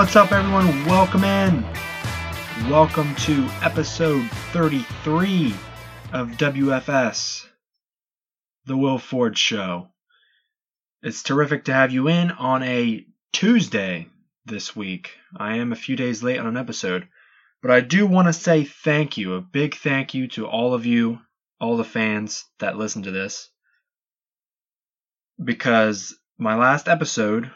What's up, everyone? Welcome in. Welcome to episode 33 of WFS, The Will Ford Show. It's terrific to have you in on a Tuesday this week. I am a few days late on an episode, but I do want to say thank you, a big thank you to all of you, all the fans that listen to this, because my last episode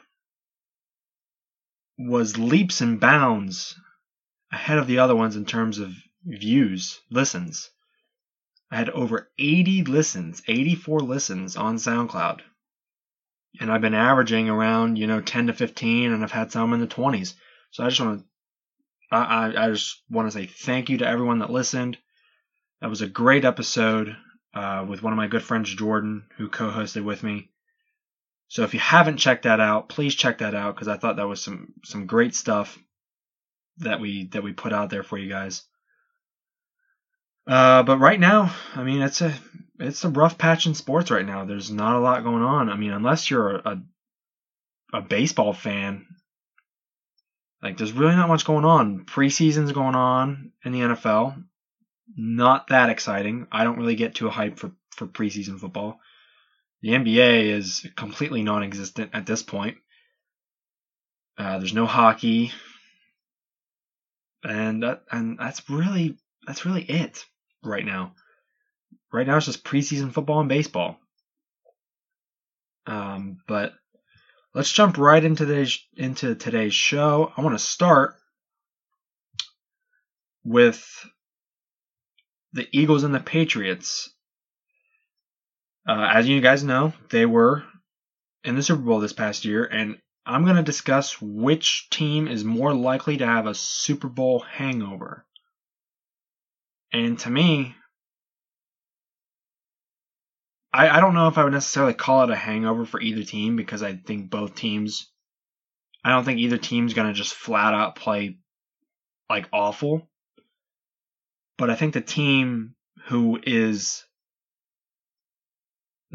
was leaps and bounds ahead of the other ones in terms of views, listens. I had over 80 listens, 84 listens on SoundCloud. And I've been averaging around, you know, 10 to 15, and I've had some in the 20s. So I just want to, I, I just want to say thank you to everyone that listened. That was a great episode uh, with one of my good friends, Jordan, who co-hosted with me. So if you haven't checked that out, please check that out because I thought that was some some great stuff that we that we put out there for you guys. Uh, but right now, I mean, it's a it's a rough patch in sports right now. There's not a lot going on. I mean, unless you're a a baseball fan, like there's really not much going on. Preseason's going on in the NFL. Not that exciting. I don't really get too hyped for for preseason football. The NBA is completely non-existent at this point. Uh, there's no hockey, and that, and that's really that's really it right now. Right now, it's just preseason football and baseball. Um, but let's jump right into today's into today's show. I want to start with the Eagles and the Patriots. Uh, as you guys know, they were in the Super Bowl this past year, and I'm going to discuss which team is more likely to have a Super Bowl hangover. And to me, I, I don't know if I would necessarily call it a hangover for either team because I think both teams, I don't think either team's going to just flat out play like awful. But I think the team who is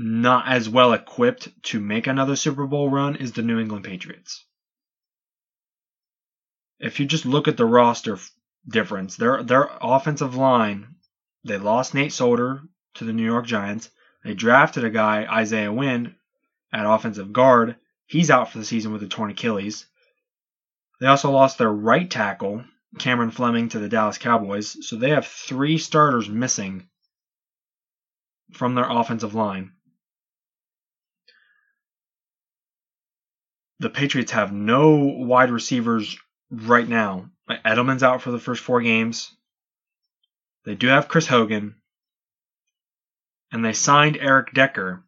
not as well equipped to make another Super Bowl run is the New England Patriots. If you just look at the roster difference, their their offensive line, they lost Nate Solder to the New York Giants. They drafted a guy, Isaiah Wynn, at offensive guard. He's out for the season with a torn Achilles. They also lost their right tackle, Cameron Fleming, to the Dallas Cowboys. So they have three starters missing from their offensive line. The Patriots have no wide receivers right now. Edelman's out for the first four games. They do have Chris Hogan. And they signed Eric Decker.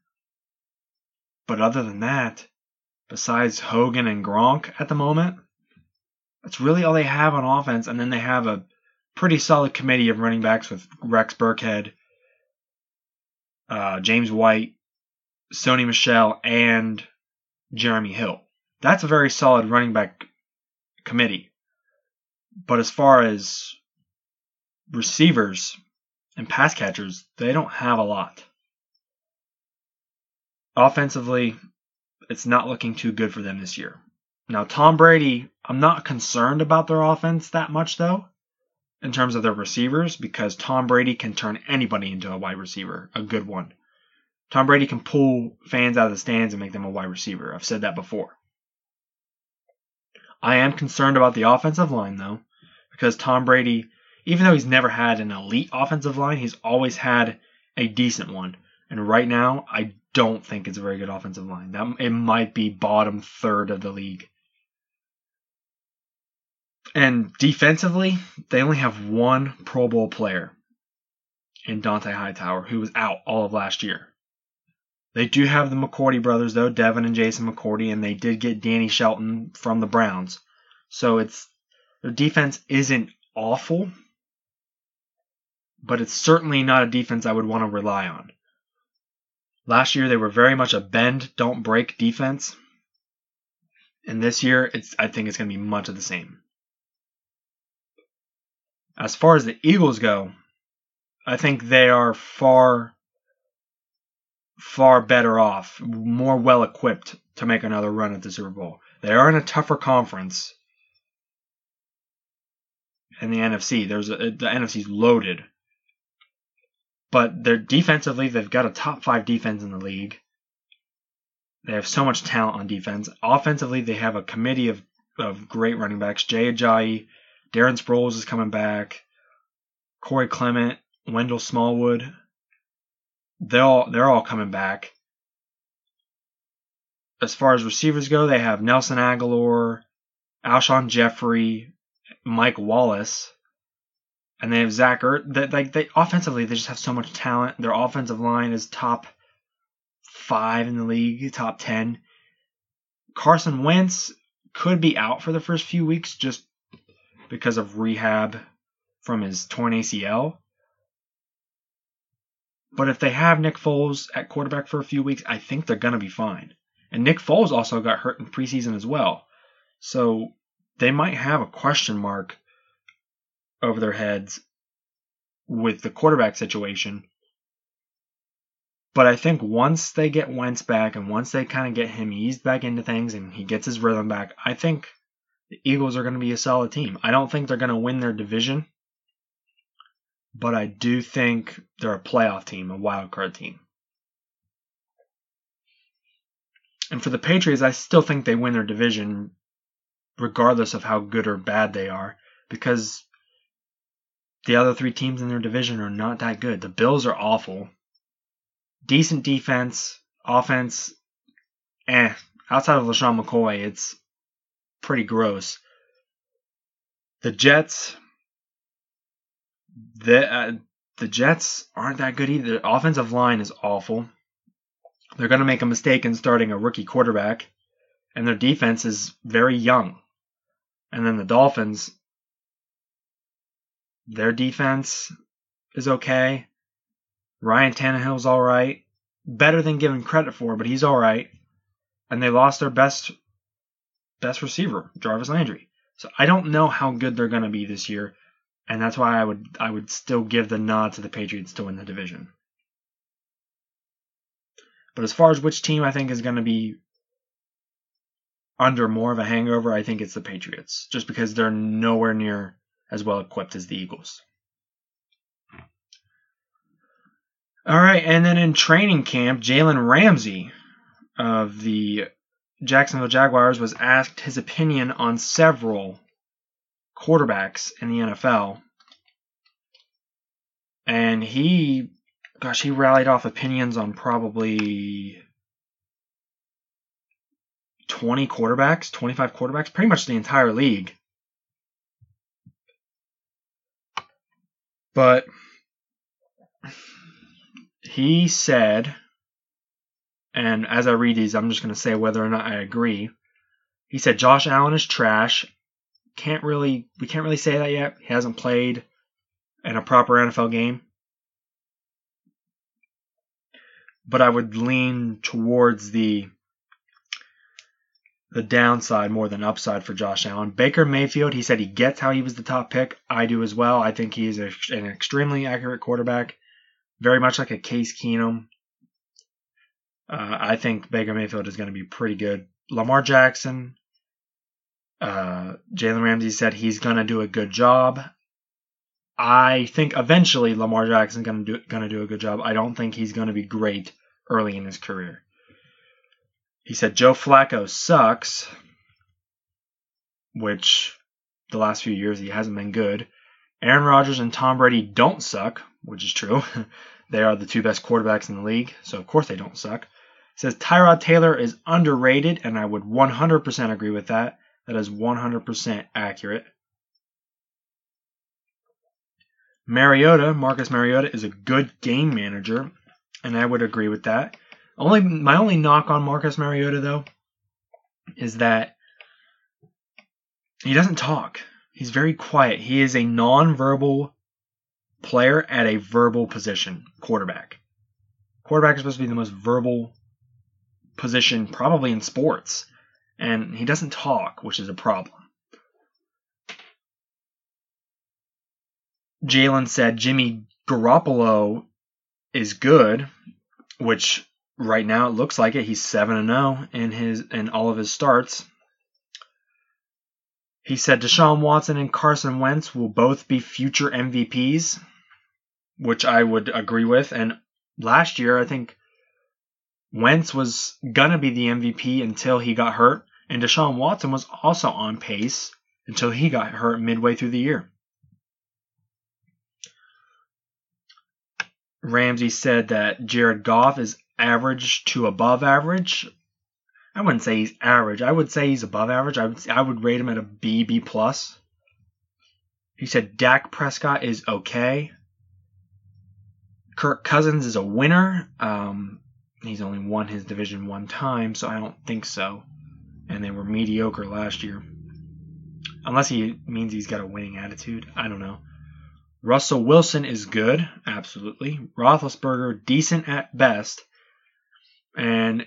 But other than that, besides Hogan and Gronk at the moment, that's really all they have on offense. And then they have a pretty solid committee of running backs with Rex Burkhead, uh, James White, Sony Michel, and Jeremy Hill that's a very solid running back committee. But as far as receivers and pass catchers, they don't have a lot. Offensively, it's not looking too good for them this year. Now, Tom Brady, I'm not concerned about their offense that much, though, in terms of their receivers, because Tom Brady can turn anybody into a wide receiver, a good one. Tom Brady can pull fans out of the stands and make them a wide receiver. I've said that before. I am concerned about the offensive line, though, because Tom Brady, even though he's never had an elite offensive line, he's always had a decent one. And right now, I don't think it's a very good offensive line. That it might be bottom third of the league. And defensively, they only have one Pro Bowl player in Dont'a Hightower, who was out all of last year. They do have the McCourty brothers though, Devin and Jason McCourty, and they did get Danny Shelton from the Browns. So it's their defense isn't awful, but it's certainly not a defense I would want to rely on. Last year they were very much a bend don't break defense. And this year it's I think it's going to be much of the same. As far as the Eagles go, I think they are far far better off, more well equipped to make another run at the Super Bowl. They are in a tougher conference in the NFC. There's a, the NFC's loaded. But they're defensively, they've got a top five defense in the league. They have so much talent on defense. Offensively, they have a committee of, of great running backs. Jay Ajayi, Darren Sproles is coming back. Corey Clement, Wendell Smallwood. They're all, they're all coming back. As far as receivers go, they have Nelson Agholor, Alshon Jeffery, Mike Wallace, and they have Zach Ertz. They, like they offensively, they just have so much talent. Their offensive line is top five in the league, top ten. Carson Wentz could be out for the first few weeks just because of rehab from his torn ACL. But if they have Nick Foles at quarterback for a few weeks, I think they're going to be fine. And Nick Foles also got hurt in preseason as well. So they might have a question mark over their heads with the quarterback situation. But I think once they get Wentz back and once they kind of get him eased back into things and he gets his rhythm back, I think the Eagles are going to be a solid team. I don't think they're going to win their division, but I do think they're a playoff team, a wild card team. And for the Patriots, I still think they win their division regardless of how good or bad they are because the other three teams in their division are not that good. The Bills are awful. Decent defense, offense, eh. Outside of LeSean McCoy, it's pretty gross. The Jets, the uh, the Jets aren't that good either. The offensive line is awful. They're going to make a mistake in starting a rookie quarterback, and their defense is very young. And then the Dolphins, their defense is okay. Ryan Tannehill's all right. Better than given credit for, but he's all right. And they lost their best best receiver, Jarvis Landry. So I don't know how good they're going to be this year, and that's why I would I would still give the nod to the Patriots to win the division. But as far as which team I think is going to be under more of a hangover, I think it's the Patriots, just because they're nowhere near as well equipped as the Eagles. All right, and then in training camp, Jalen Ramsey of the Jacksonville Jaguars was asked his opinion on several quarterbacks in the NFL. And he, gosh, he rallied off opinions on probably 20 quarterbacks, 25 quarterbacks, pretty much the entire league. But he said, and as I read these, I'm just going to say whether or not I agree. He said Josh Allen is trash. Can't really, we can't really say that yet. He hasn't played in a proper NFL game. But I would lean towards the the downside more than upside for Josh Allen. Baker Mayfield, he said he gets how he was the top pick. I do as well. I think he is a, an extremely accurate quarterback, very much like a Case Keenum. Uh, I think Baker Mayfield is going to be pretty good. Lamar Jackson, uh, Jalen Ramsey said he's to do a good job. I think eventually Lamar Jackson's to do to do a good job. I don't think he's to be great early in his career. He said Joe Flacco sucks, which the last few years he hasn't been good. Aaron Rodgers and Tom Brady don't suck, which is true. they are the two best quarterbacks in the league, so of course they don't suck. He says Tyrod Taylor is underrated, and I would 100% agree with that. That is 100% accurate. Mariota, Marcus Mariota, is a good game manager, and I would agree with that. Only my only knock on Marcus Mariota though is that he doesn't talk. He's very quiet. He is a non-verbal player at a verbal position, quarterback. Quarterback is supposed to be the most verbal position probably in sports, and he doesn't talk, which is a problem. Jalen said Jimmy Garoppolo is good, which right now it looks like it. He's seven and zero oh in his in all of his starts. He said Deshaun Watson and Carson Wentz will both be future MVPs, which I would agree with. And last year, I think Wentz was gonna be the MVP until he got hurt, and Deshaun Watson was also on pace until he got hurt midway through the year. Ramsey said that Jared Goff is average to above average. I wouldn't say he's average. I would say he's above average. I would I would rate him at a B B plus. He said Dak Prescott is okay. Kirk Cousins is a winner. Um, he's only won his division one time, so I don't think so. And they were mediocre last year. Unless he means he's got a winning attitude. I don't know. Russell Wilson is good, absolutely. Roethlisberger, decent at best. And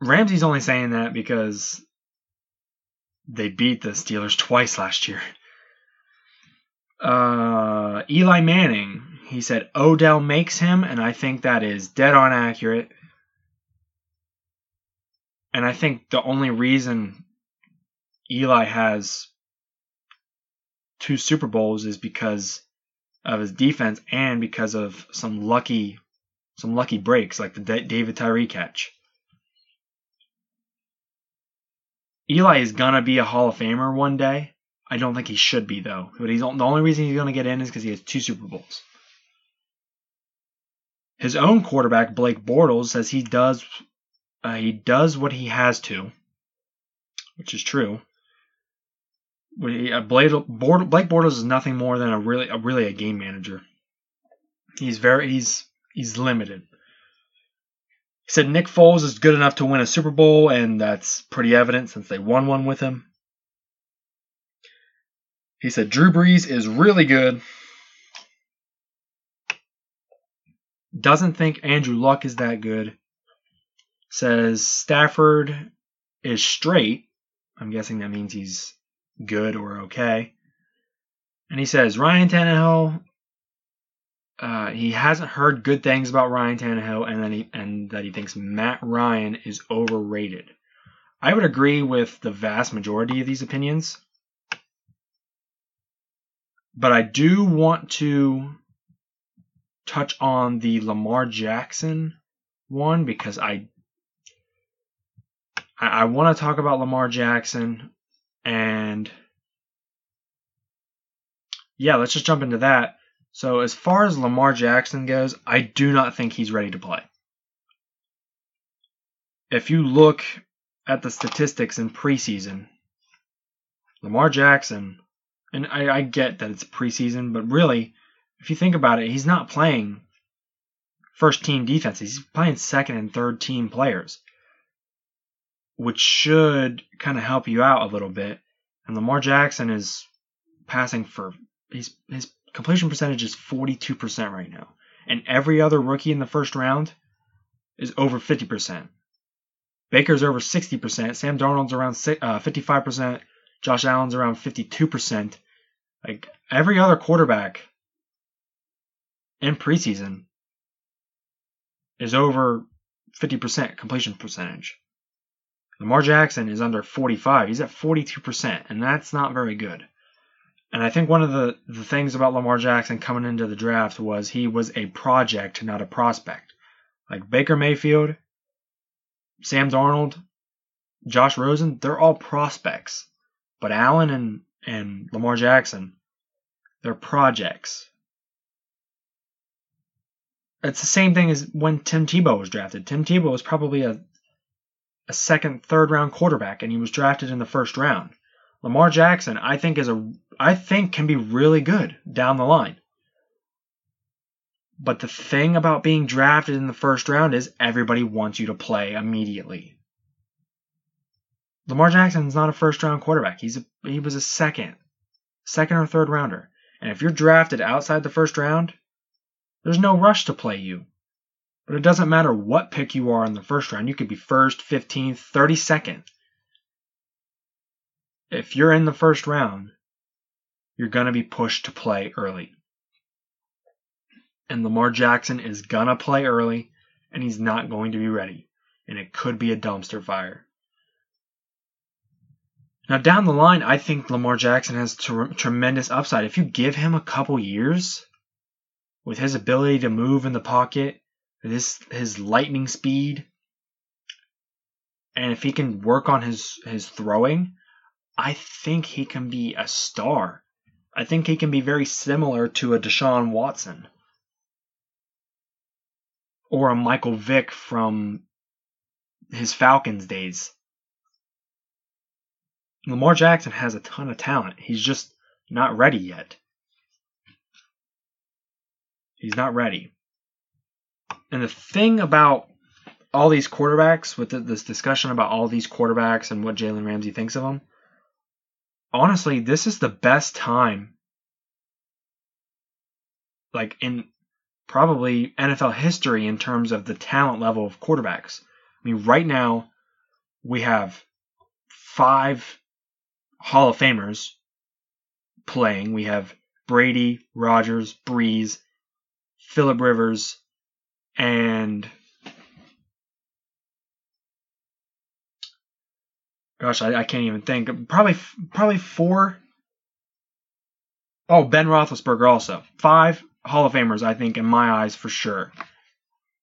Ramsey's only saying that because they beat the Steelers twice last year. Uh, Eli Manning, he said Odell makes him, and I think that is dead on accurate. And I think the only reason Eli has two Super Bowls is because of his defense and because of some lucky some lucky breaks like the David Tyree catch. Eli is gonna be a Hall of Famer one day. I don't think he should be though. But he's the only reason he's gonna get in is because he has two Super Bowls. His own quarterback Blake Bortles says he does uh, he does what he has to, which is true. Uh, Blake Bortles is nothing more than a really a really a game manager. He's very he's he's limited. He said Nick Foles is good enough to win a Super Bowl, and that's pretty evident since they won one with him. He said Drew Brees is really good. Doesn't think Andrew Luck is that good. Says Stafford is straight. I'm guessing that means he's good or okay. And he says Ryan Tannehill. Uh, he hasn't heard good things about Ryan Tannehill, and then he and that he thinks Matt Ryan is overrated. I would agree with the vast majority of these opinions, but I do want to touch on the Lamar Jackson one because I I, I want to talk about Lamar Jackson and yeah, let's just jump into that. So, as far as Lamar Jackson goes, I do not think he's ready to play. If you look at the statistics in preseason, Lamar Jackson, and I, I get that it's preseason, but really, if you think about it, he's not playing first team defense. He's playing second and third team players which should kind of help you out a little bit. And Lamar Jackson is passing for his his completion percentage is 42% right now. And every other rookie in the first round is over 50%. Baker's over 60%, Sam Darnold's around 55%, uh, Josh Allen's around 52%. Like every other quarterback in preseason is over 50% completion percentage. Lamar Jackson is under 45. He's at 42%, and that's not very good. And I think one of the, the things about Lamar Jackson coming into the draft was he was a project, not a prospect. Like Baker Mayfield, Sam Darnold, Josh Rosen, they're all prospects. But Allen and, and Lamar Jackson, they're projects. It's the same thing as when Tim Tebow was drafted. Tim Tebow was probably a a second, third round quarterback, and he was drafted in the first round. Lamar Jackson, I think is a I think can be really good down the line. But the thing about being drafted in the first round is everybody wants you to play immediately. Lamar Jackson's not a first round quarterback. He's a, he was a second, second or third rounder. And if you're drafted outside the first round, there's no rush to play you. But it doesn't matter what pick you are in the first round. You could be first, 15th, 32nd. If you're in the first round, you're going to be pushed to play early. And Lamar Jackson is going to play early, and he's not going to be ready. And it could be a dumpster fire. Now, down the line, I think Lamar Jackson has tr- tremendous upside. If you give him a couple years with his ability to move in the pocket, this his lightning speed, and if he can work on his his throwing, I think he can be a star. I think he can be very similar to a Deshaun Watson or a Michael Vick from his Falcons days. Lamar Jackson has a ton of talent. He's just not ready yet. He's not ready. And the thing about all these quarterbacks, with this discussion about all these quarterbacks and what Jalen Ramsey thinks of them, honestly, this is the best time, like in probably NFL history, in terms of the talent level of quarterbacks. I mean, right now, we have five Hall of Famers playing. We have Brady, Rodgers, Brees, Philip Rivers, and gosh, I, I, can't even think. Probably, probably four. Oh, Ben Roethlisberger also. Five Hall of Famers, I think, in my eyes for sure.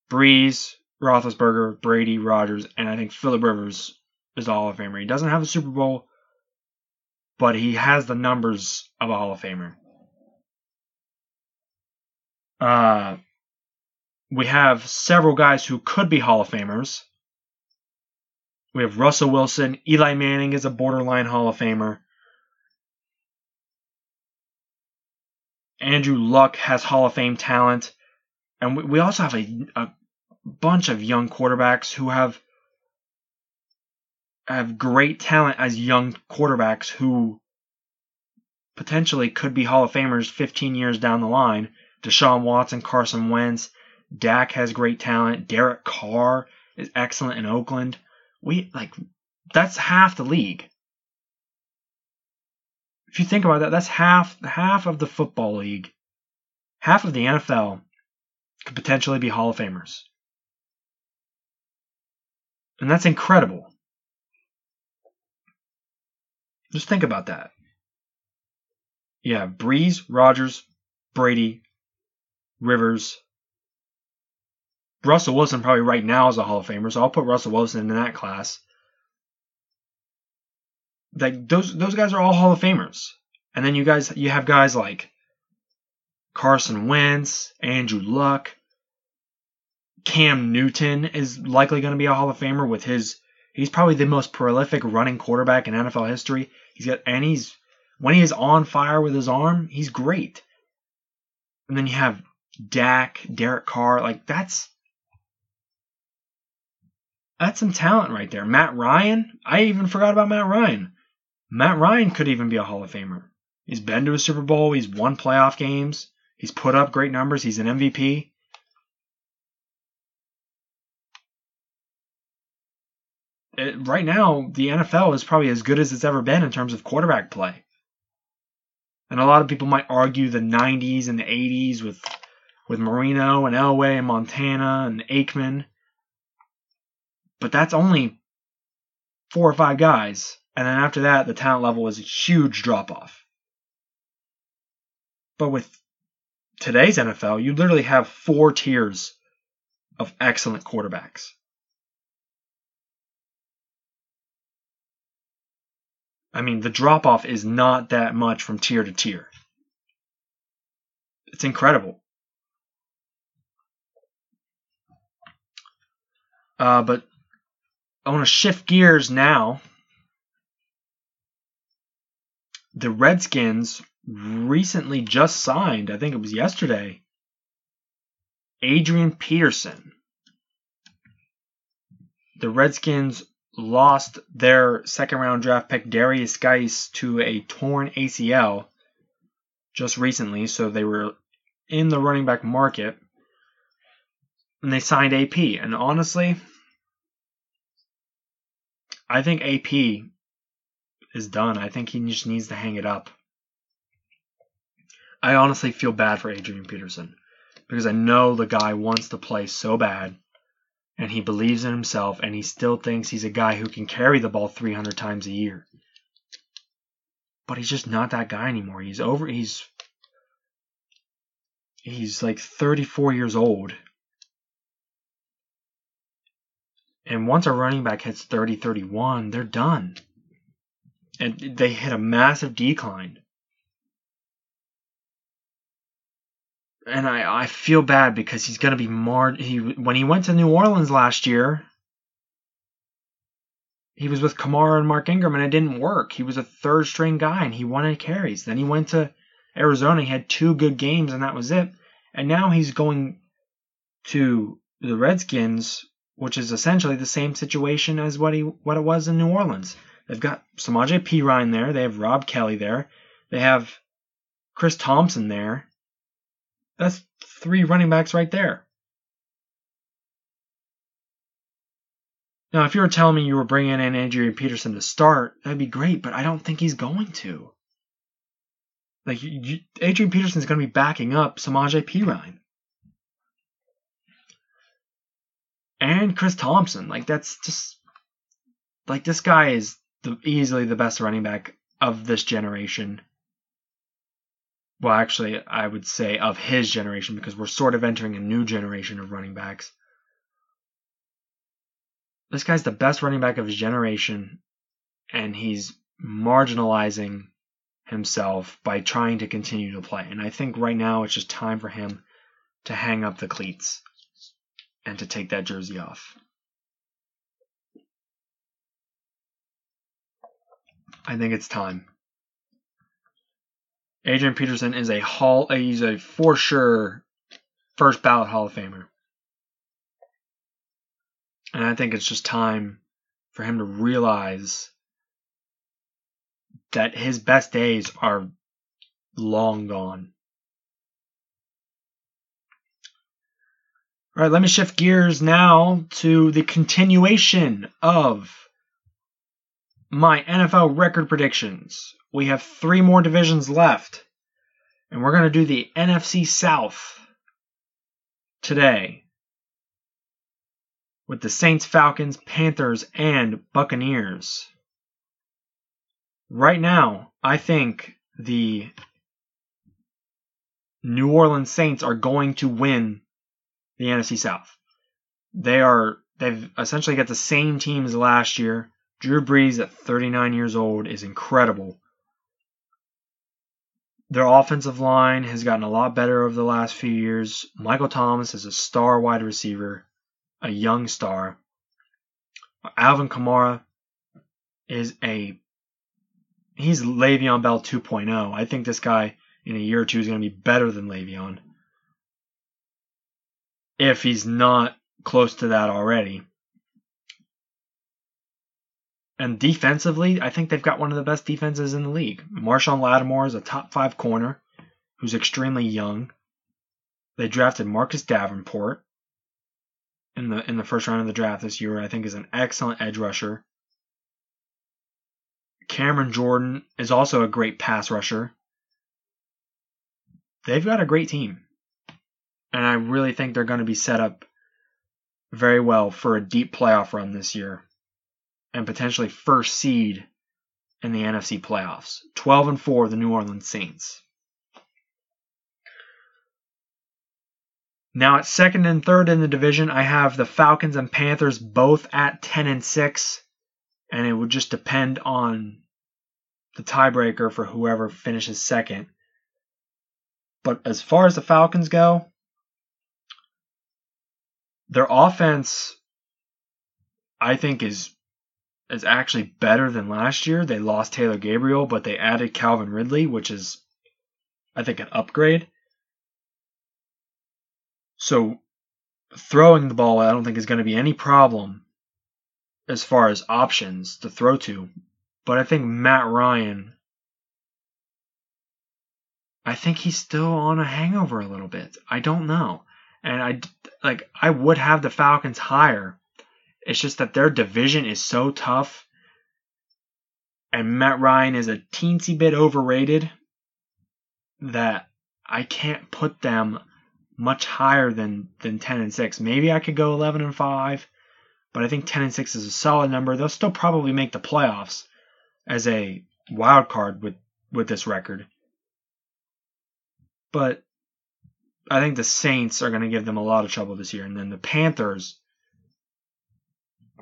Brees, Roethlisberger, Brady, Rodgers, and I think Philip Rivers is a Hall of Famer. He doesn't have a Super Bowl, but he has the numbers of a Hall of Famer. Uh, we have several guys who could be Hall of Famers. We have Russell Wilson. Eli Manning is a borderline Hall of Famer. Andrew Luck has Hall of Fame talent. And we, also have a, a bunch of young quarterbacks who have have great talent as young quarterbacks who potentially could be Hall of Famers 15 years down the line. Deshaun Watson, Carson Wentz, Dak has great talent. Derek Carr is excellent in Oakland. We like that's half the league. If you think about that, that's half half of the football league. Half of the NFL could potentially be Hall of Famers. And that's incredible. Just think about that. Yeah, Brees, Rodgers, Brady, Rivers. Russell Wilson probably right now is a Hall of Famer, so I'll put Russell Wilson in that class. Like those those guys are all Hall of Famers. And then you guys you have guys like Carson Wentz, Andrew Luck, Cam Newton is likely going to be a Hall of Famer with his he's probably the most prolific running quarterback in NFL history. He's got and he's when he is on fire with his arm, he's great. And then you have Dak, Derek Carr, like that's that's some talent right there. Matt Ryan, I even forgot about Matt Ryan. Matt Ryan could even be a Hall of Famer. He's been to a Super Bowl, he's won playoff games, he's put up great numbers, he's an MVP. It, right now, the NFL is probably as good as it's ever been in terms of quarterback play. And a lot of people might argue the 90s and the 80s with with Marino and Elway and Montana and Aikman. But that's only four or five guys. And then after that, the talent level was a huge drop off. But with today's NFL, you literally have four tiers of excellent quarterbacks. I mean, the drop off is not that much from tier to tier. It's incredible. Uh, but I want to shift gears now. The Redskins recently just signed, I think it was yesterday, Adrian Peterson. The Redskins lost their second round draft pick Derrius Guice to a torn ACL just recently, so they were in the running back market. And they signed AP. And honestly, I think AP is done. I think he just needs to hang it up. I honestly feel bad for Adrian Peterson because I know the guy wants to play so bad and he believes in himself and he still thinks he's a guy who can carry the ball 300 times a year. but he's just not that guy anymore. He's over. He's he's like 34 years old. And once a running back hits 30, 31, they're done. And they hit a massive decline. And I, I feel bad because he's going to be marred. He, when he went to New Orleans last year, he was with Kamara and Mark Ingram and it didn't work. He was a third string guy and he wanted carries. Then he went to Arizona, he had two good games and that was it. And now he's going to the Redskins, which is essentially the same situation as what he what it was in New Orleans. They've got Samaje Perine there, they have Rob Kelley there, they have Chris Thompson there. That's three running backs right there. Now, if you were telling me you were bringing in Adrian Peterson to start, that'd be great, but I don't think he's going to. Like, you, Adrian Peterson's going to be backing up Samaje Perine. And Chris Thompson. Like, that's just. Like, this guy is the, easily the best running back of this generation. Well, actually, I would say of his generation because we're sort of entering a new generation of running backs. This guy's the best running back of his generation, and he's marginalizing himself by trying to continue to play. And I think right now it's just time for him to hang up the cleats and to take that jersey off. I think it's time. Adrian Peterson is a hall uh, he's a for sure first ballot Hall of Famer. And I think it's just time for him to realize that his best days are long gone. All right, let me shift gears now to the continuation of my NFL record predictions. We have three more divisions left, and we're going to do the NFC South today with the Saints, Falcons, Panthers, and Buccaneers. Right now, I think the New Orleans Saints are going to win the NFC South. They are they've essentially got the same team as last year. Drew Brees at 39 years old is incredible. Their offensive line has gotten a lot better over the last few years. Michael Thomas is a star wide receiver a young star. Alvin Kamara is a he's Le'Veon Bell 2.0. I think this guy in a year or two is going to be better than Le'Veon. If he's not close to that already. And defensively, I think they've got one of the best defenses in the league. Marshon Lattimore is a top five corner who's extremely young. They drafted Marcus Davenport in the in the first round of the draft this year, I think is an excellent edge rusher. Cameron Jordan is also a great pass rusher. They've got a great team. And I really think they're going to be set up very well for a deep playoff run this year and potentially first seed in the NFC playoffs. 12 and 4 the New Orleans Saints. Now at second and third in the division, I have the Falcons and Panthers both at 10 and 6, and it would just depend on the tiebreaker for whoever finishes second. But as far as the Falcons go, their offense I think is is actually better than last year. They lost Taylor Gabriel, but they added Calvin Ridley, which is I think an upgrade. So throwing the ball, I don't think is going to be any problem as far as options to throw to. But I think Matt Ryan, I think he's still on a hangover a little bit. I don't know. And I like I would have the Falcons higher. It's just that their division is so tough and Matt Ryan is a teensy bit overrated that I can't put them much higher than than 10 and 6. Maybe I could go 11 and 5, but I think 10 and 6 is a solid number. They'll still probably make the playoffs as a wild card with with this record. But I think the Saints are going to give them a lot of trouble this year. And then the Panthers,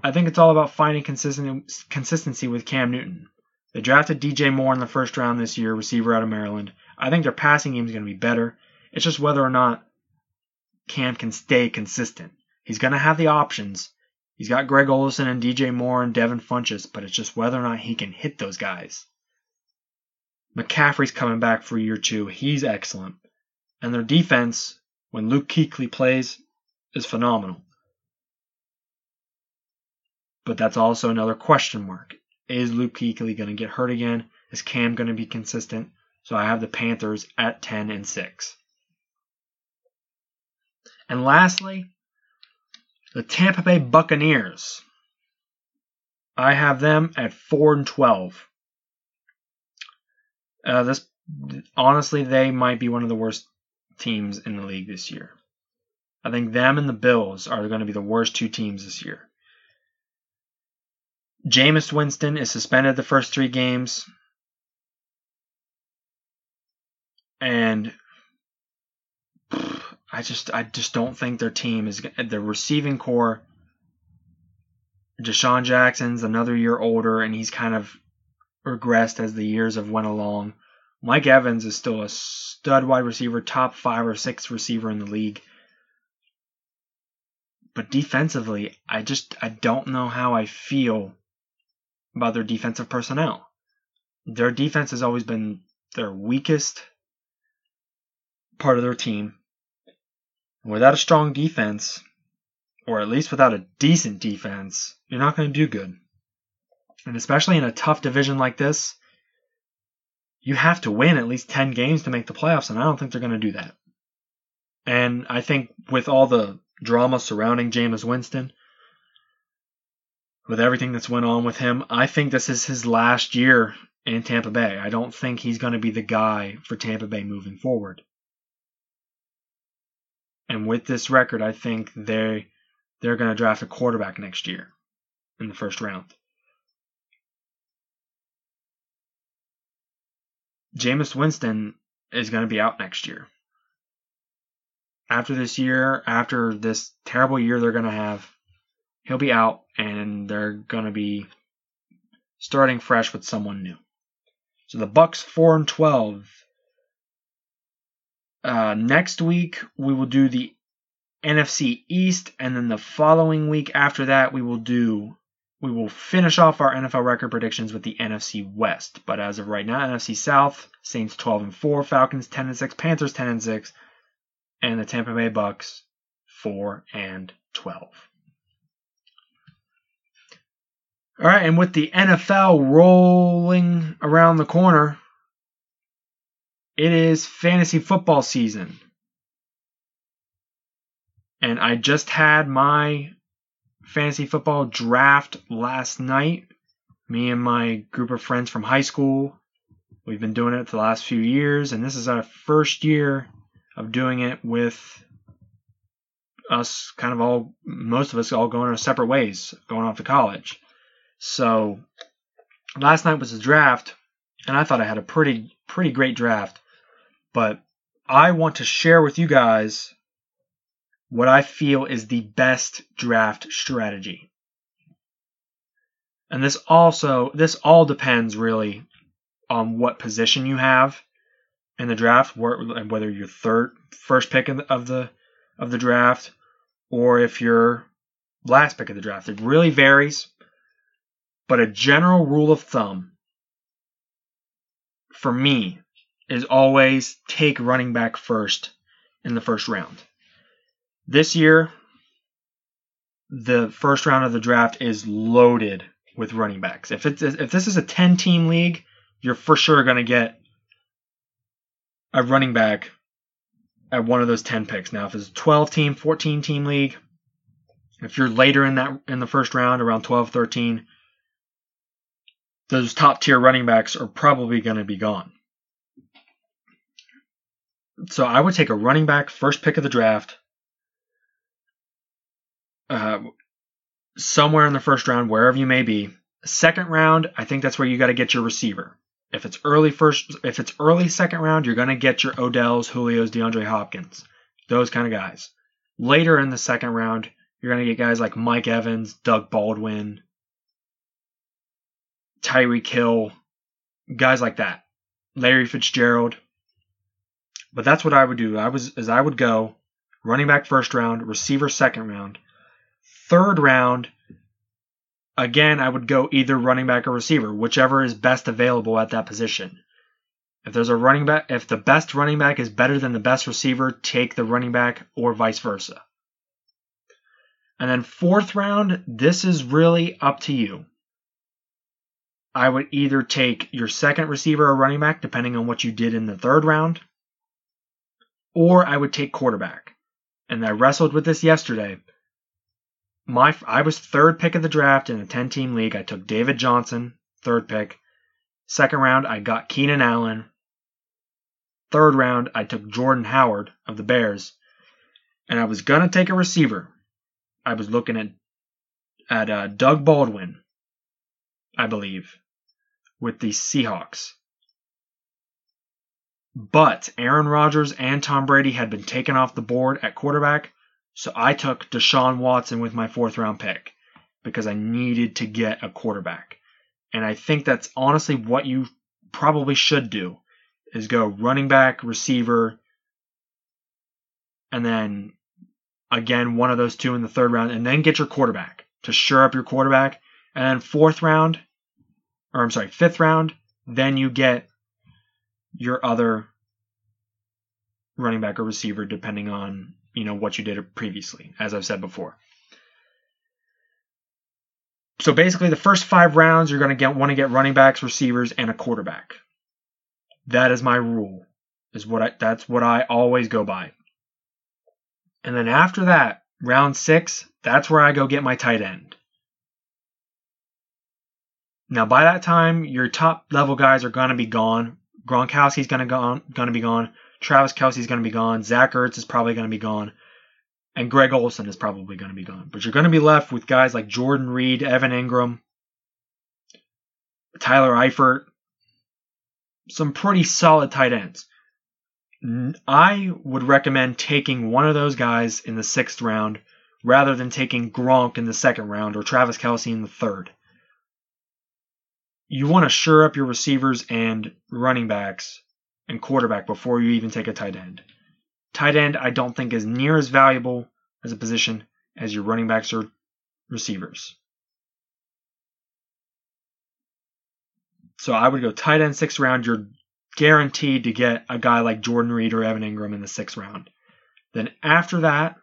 I think it's all about finding consistent, consistency with Cam Newton. They drafted DJ Moore in the first round this year, receiver out of Maryland. I think their passing game is going to be better. It's just whether or not Cam can stay consistent. He's going to have the options. He's got Greg Olsen and DJ Moore and Devin Funchess, but it's just whether or not he can hit those guys. McCaffrey's coming back for year two. He's excellent. And their defense, when Luke Kuechly plays, is phenomenal. But that's also another question mark. Is Luke Kuechly going to get hurt again? Is Cam going to be consistent? So I have the Panthers at 10 and 6. And lastly, the Tampa Bay Buccaneers. I have them at 4 and 12. Uh, this honestly, they might be one of the worst teams in the league this year. I think them and the Bills are going to be the worst two teams this year. Jameis Winston is suspended the first three games. And I just I just don't think their team is the receiving corps. DeSean Jackson's another year older and he's kind of regressed as the years have went along. Mike Evans is still a stud wide receiver, top five or six receiver in the league. But defensively, I just I don't know how I feel about their defensive personnel. Their defense has always been their weakest part of their team. Without a strong defense, or at least without a decent defense, you're not going to do good. And especially in a tough division like this, you have to win at least 10 games to make the playoffs, and I don't think they're going to do that. And I think with all the drama surrounding Jameis Winston, with everything that's went on with him, I think this is his last year in Tampa Bay. I don't think he's going to be the guy for Tampa Bay moving forward. And with this record, I think they they're going to draft a quarterback next year in the first round. Jameis Winston is going to be out next year. After this year, after this terrible year they're going to have, he'll be out and they're going to be starting fresh with someone new. So the Bucks 4 and 12. Uh, next week we will do the NFC East and then the following week after that we will do we will finish off our NFL record predictions with the NFC West. But as of right now, NFC South, Saints 12 and 4, Falcons 10 and 6, Panthers 10 and 6, and the Tampa Bay Bucks 4 and 12. All right, and with the NFL rolling around the corner, it is fantasy football season. And I just had my fantasy football draft last night. Me and my group of friends from high school. We've been doing it for the last few years, and this is our first year of doing it with us kind of all, most of us all going our separate ways, going off to college. So last night was the draft, and I thought I had a pretty, pretty great draft. But I want to share with you guys what I feel is the best draft strategy. And this also this all depends really on what position you have in the draft, whether you're third first pick of the of the draft or if you're last pick of the draft. It really varies, but a general rule of thumb for me is always take running back first in the first round. This year, the first round of the draft is loaded with running backs. If it's if this is a 10 team league, you're for sure going to get a running back at one of those 10 picks. Now, if it's a 12 team, 14 team league, if you're later in that in the first round around 12, 13, those top tier running backs are probably going to be gone. So I would take a running back first pick of the draft uh, somewhere in the first round, wherever you may be. Second round, I think that's where you got to get your receiver. If it's early first, if it's early second round, you're gonna get your Odells, Julio's, DeAndre Hopkins, those kind of guys. Later in the second round, you're gonna get guys like Mike Evans, Doug Baldwin, Tyreek Hill, guys like that, Larry Fitzgerald. But that's what I would do. I was as I would go running back first round, receiver second round, third round. Again, I would go either running back or receiver, whichever is best available at that position. If there's a running back, if the best running back is better than the best receiver, take the running back or vice versa. And then fourth round, this is really up to you. I would either take your second receiver or running back, depending on what you did in the third round, or I would take quarterback. And I wrestled with this yesterday. My I was third pick of the draft in a 10 team league. I took David Johnson, third pick. Second round, I got Keenan Allen. Third round, I took Jordan Howard of the Bears. And I was going to take a receiver. I was looking at at uh, Doug Baldwin, I believe, with the Seahawks. But Aaron Rodgers and Tom Brady had been taken off the board at quarterback, so I took Deshaun Watson with my fourth round pick because I needed to get a quarterback. And I think that's honestly what you probably should do is go running back, receiver, and then again one of those two in the third round, and then get your quarterback to shore up your quarterback. And then fourth round, or I'm sorry, fifth round, then you get your other running back or receiver depending on you know what you did previously as i've said before. So basically the first five rounds you're going to get want to get running backs receivers and a quarterback. That is my rule is what I, that's what i always go by. And then after that round six that's where i go get my tight end. Now by that time your top level guys are going to be gone. Gronkowski's going to gone, going to be gone. Travis Kelce's going to be gone. Zach Ertz is probably going to be gone. And Greg Olsen is probably going to be gone. But you're going to be left with guys like Jordan Reed, Evan Engram, Tyler Eifert, some pretty solid tight ends. I would recommend taking one of those guys in the sixth round rather than taking Gronk in the second round or Travis Kelce in the third you want to shore up your receivers and running backs and quarterback before you even take a tight end. Tight end, I don't think is near as valuable as a position as your running backs or receivers. So I would go tight end sixth round. You're guaranteed to get a guy like Jordan Reed or Evan Engram in the sixth round. Then after that,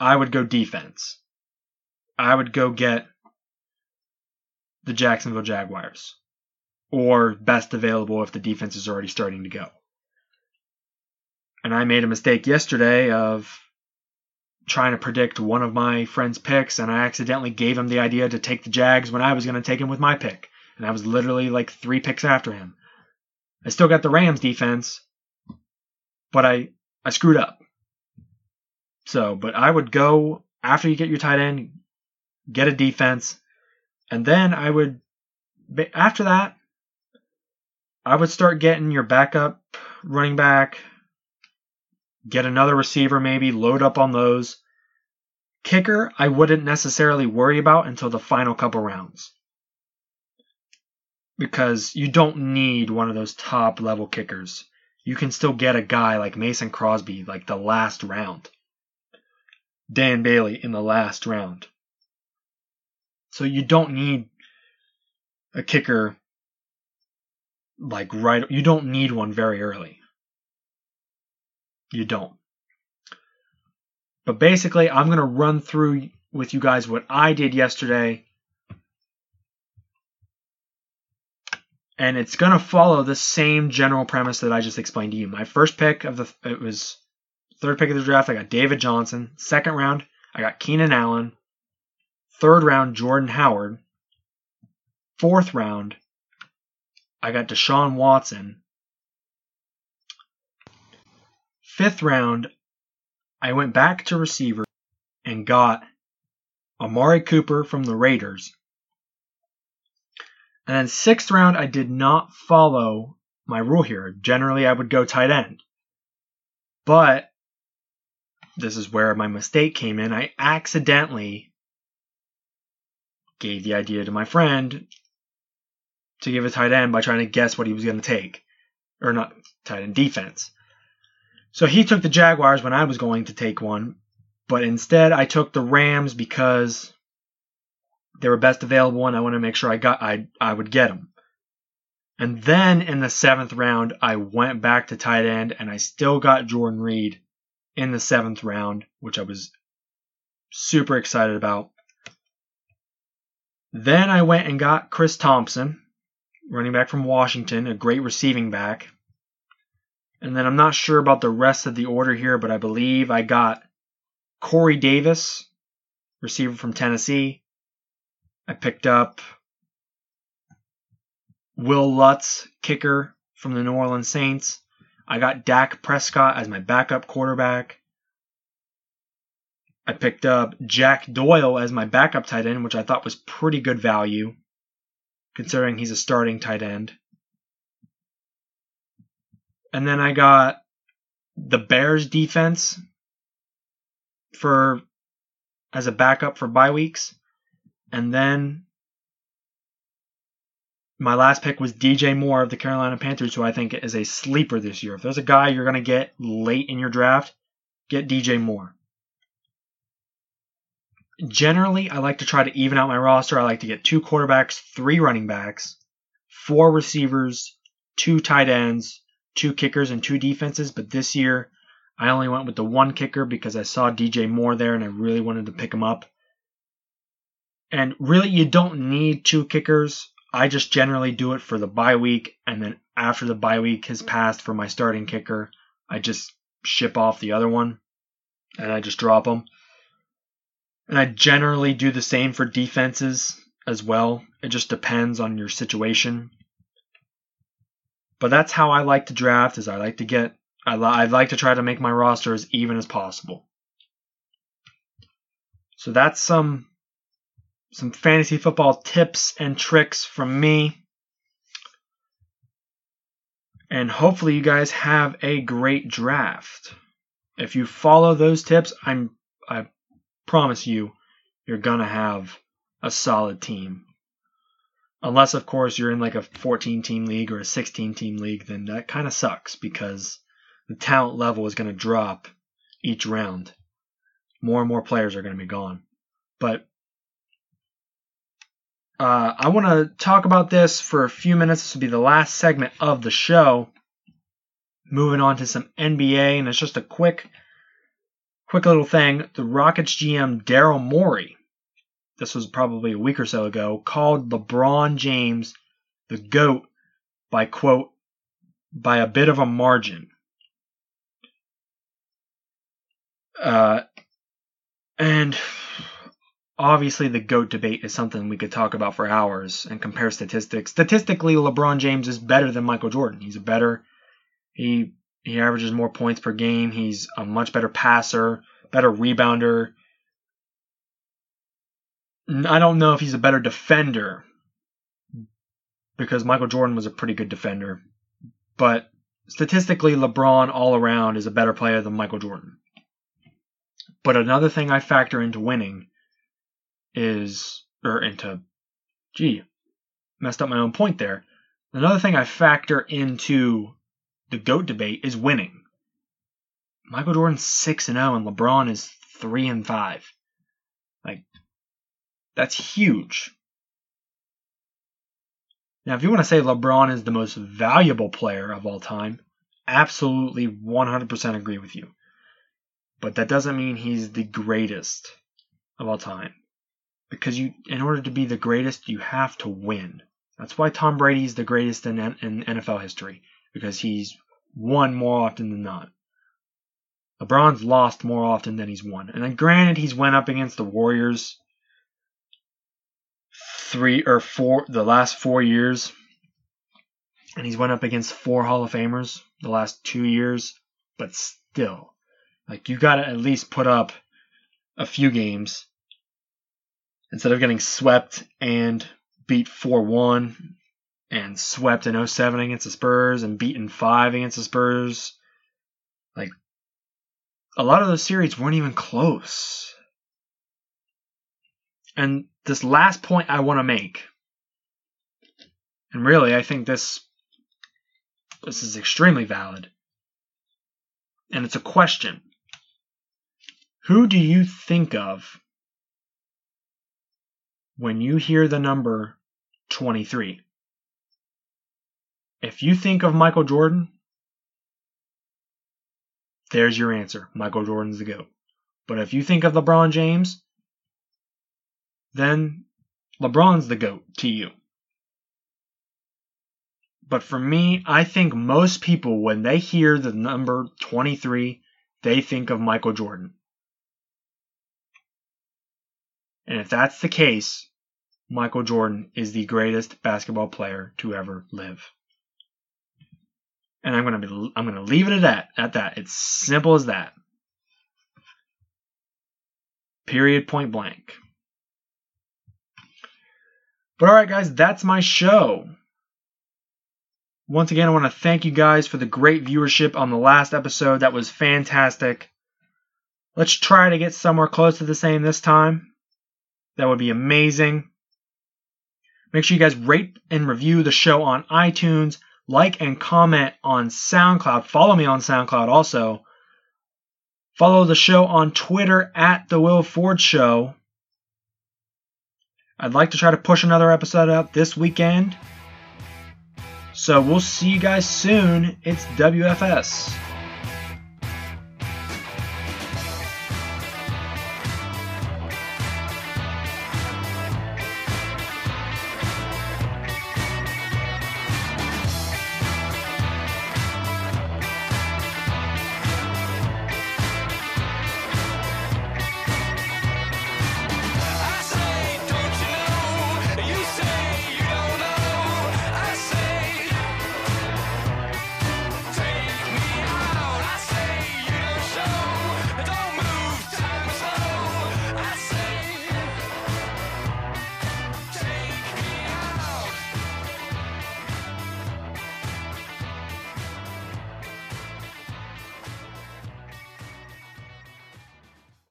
I would go defense. I would go get the Jacksonville Jaguars, or best available if the defense is already starting to go. And I made a mistake yesterday of trying to predict one of my friend's picks, and I accidentally gave him the idea to take the Jags when I was going to take him with my pick. And I was literally like three picks after him. I still got the Rams defense, but I, I screwed up. So, but I would go after you get your tight end, get a defense, and then I would, after that, I would start getting your backup running back, get another receiver maybe, load up on those. Kicker, I wouldn't necessarily worry about until the final couple rounds. Because you don't need one of those top level kickers. You can still get a guy like Mason Crosby, like the last round. Dan Bailey in the last round. So you don't need a kicker like right you don't need one very early. You don't. But basically, I'm going to run through with you guys what I did yesterday. And it's going to follow the same general premise that I just explained to you. My first pick of the it was third pick of the draft, I got David Johnson. Second round, I got Keenan Allen. Third round, Jordan Howard. Fourth round, I got Deshaun Watson. Fifth round, I went back to receiver and got Amari Cooper from the Raiders. And then sixth round, I did not follow my rule here. Generally, I would go tight end. But this is where my mistake came in. I accidentally gave the idea to my friend to give a tight end by trying to guess what he was going to take. Or not tight end defense. So he took the Jaguars when I was going to take one, but instead I took the Rams because they were best available and I wanted to make sure I got I I would get them. And then in the seventh round, I went back to tight end and I still got Jordan Reed in the seventh round, which I was super excited about. Then I went and got Chris Thompson, running back from Washington, a great receiving back. And then I'm not sure about the rest of the order here, but I believe I got Corey Davis, receiver from Tennessee. I picked up Wil Lutz, kicker from the New Orleans Saints. I got Dak Prescott as my backup quarterback. I picked up Jack Doyle as my backup tight end, which I thought was pretty good value, considering he's a starting tight end. And then I got the Bears defense for as a backup for bye weeks. And then my last pick was DJ Moore of the Carolina Panthers, who I think is a sleeper this year. If there's a guy you're going to get late in your draft, get DJ Moore. Generally, I like to try to even out my roster. I like to get two quarterbacks, three running backs, four receivers, two tight ends, two kickers and two defenses, but this year I only went with the one kicker because I saw DJ Moore there and I really wanted to pick him up. And really, you don't need two kickers. I just generally do it for the bye week, and then after the bye week has passed for my starting kicker, I just ship off the other one and I just drop them. And I generally do the same for defenses as well. It just depends on your situation. But that's how I like to draft. Is I like to get I, li- I like to try to make my roster as even as possible. So that's some some fantasy football tips and tricks from me. And hopefully you guys have a great draft. If you follow those tips, I'm promise you you're going to have a solid team. Unless, of course, you're in like a 14 team league or a 16 team league, then that kind of sucks because the talent level is going to drop each round. More and more players are going to be gone. But uh, I want to talk about this for a few minutes. This will be the last segment of the show. Moving on to some NBA, and it's just a quick, quick little thing. The Rockets GM Daryl Morey this was probably a week or so ago, called LeBron James the GOAT by quote, by a bit of a margin. Uh, and obviously the GOAT debate is something we could talk about for hours and compare statistics. Statistically, LeBron James is better than Michael Jordan. He's a better, he, he averages more points per game. He's a much better passer, better rebounder, I don't know if he's a better defender because Michael Jordan was a pretty good defender, but statistically, LeBron all around is a better player than Michael Jordan. But another thing I factor into winning is, or into, gee, messed up my own point there. Another thing I factor into the GOAT debate is winning. Michael Jordan's 6 and 0 and LeBron is 3 and 5. Like that's huge. Now, if you want to say LeBron is the most valuable player of all time, absolutely 100% agree with you. But that doesn't mean he's the greatest of all time. Because you, in order to be the greatest, you have to win. That's why Tom Brady is the greatest in, in NFL history. Because he's won more often than not. LeBron's lost more often than he's won. And then granted, he's went up against the Warriors three or four the last four years, and he's went up against four Hall of Famers the last two years. But still, like you got to at least put up a few games instead of getting swept and beat 4 1 and swept in 07 against the Spurs and beaten 5 against the Spurs. Like, a lot of those series weren't even close. And this last point I want to make, and really I think this this is extremely valid. And it's a question. Who do you think of when you hear the number 23? If you think of Michael Jordan, there's your answer. Michael Jordan's the GOAT. But if you think of LeBron James, then LeBron's the GOAT to you. But for me, I think most people, when they hear the number 23, they think of Michael Jordan. And if that's the case, Michael Jordan is the greatest basketball player to ever live. And I'm gonna be, I'm gonna leave it at that. At that, it's simple as that. Period. Point blank. But all right, guys, that's my show. Once again, I want to thank you guys for the great viewership on the last episode. That was fantastic. Let's try to get somewhere close to the same this time. That would be amazing. Make sure you guys rate and review the show on iTunes, like and comment on SoundCloud. Follow me on SoundCloud also. Follow the show on Twitter at The Will Ford Show. I'd like to try to push another episode out this weekend. So we'll see you guys soon. It's WFS.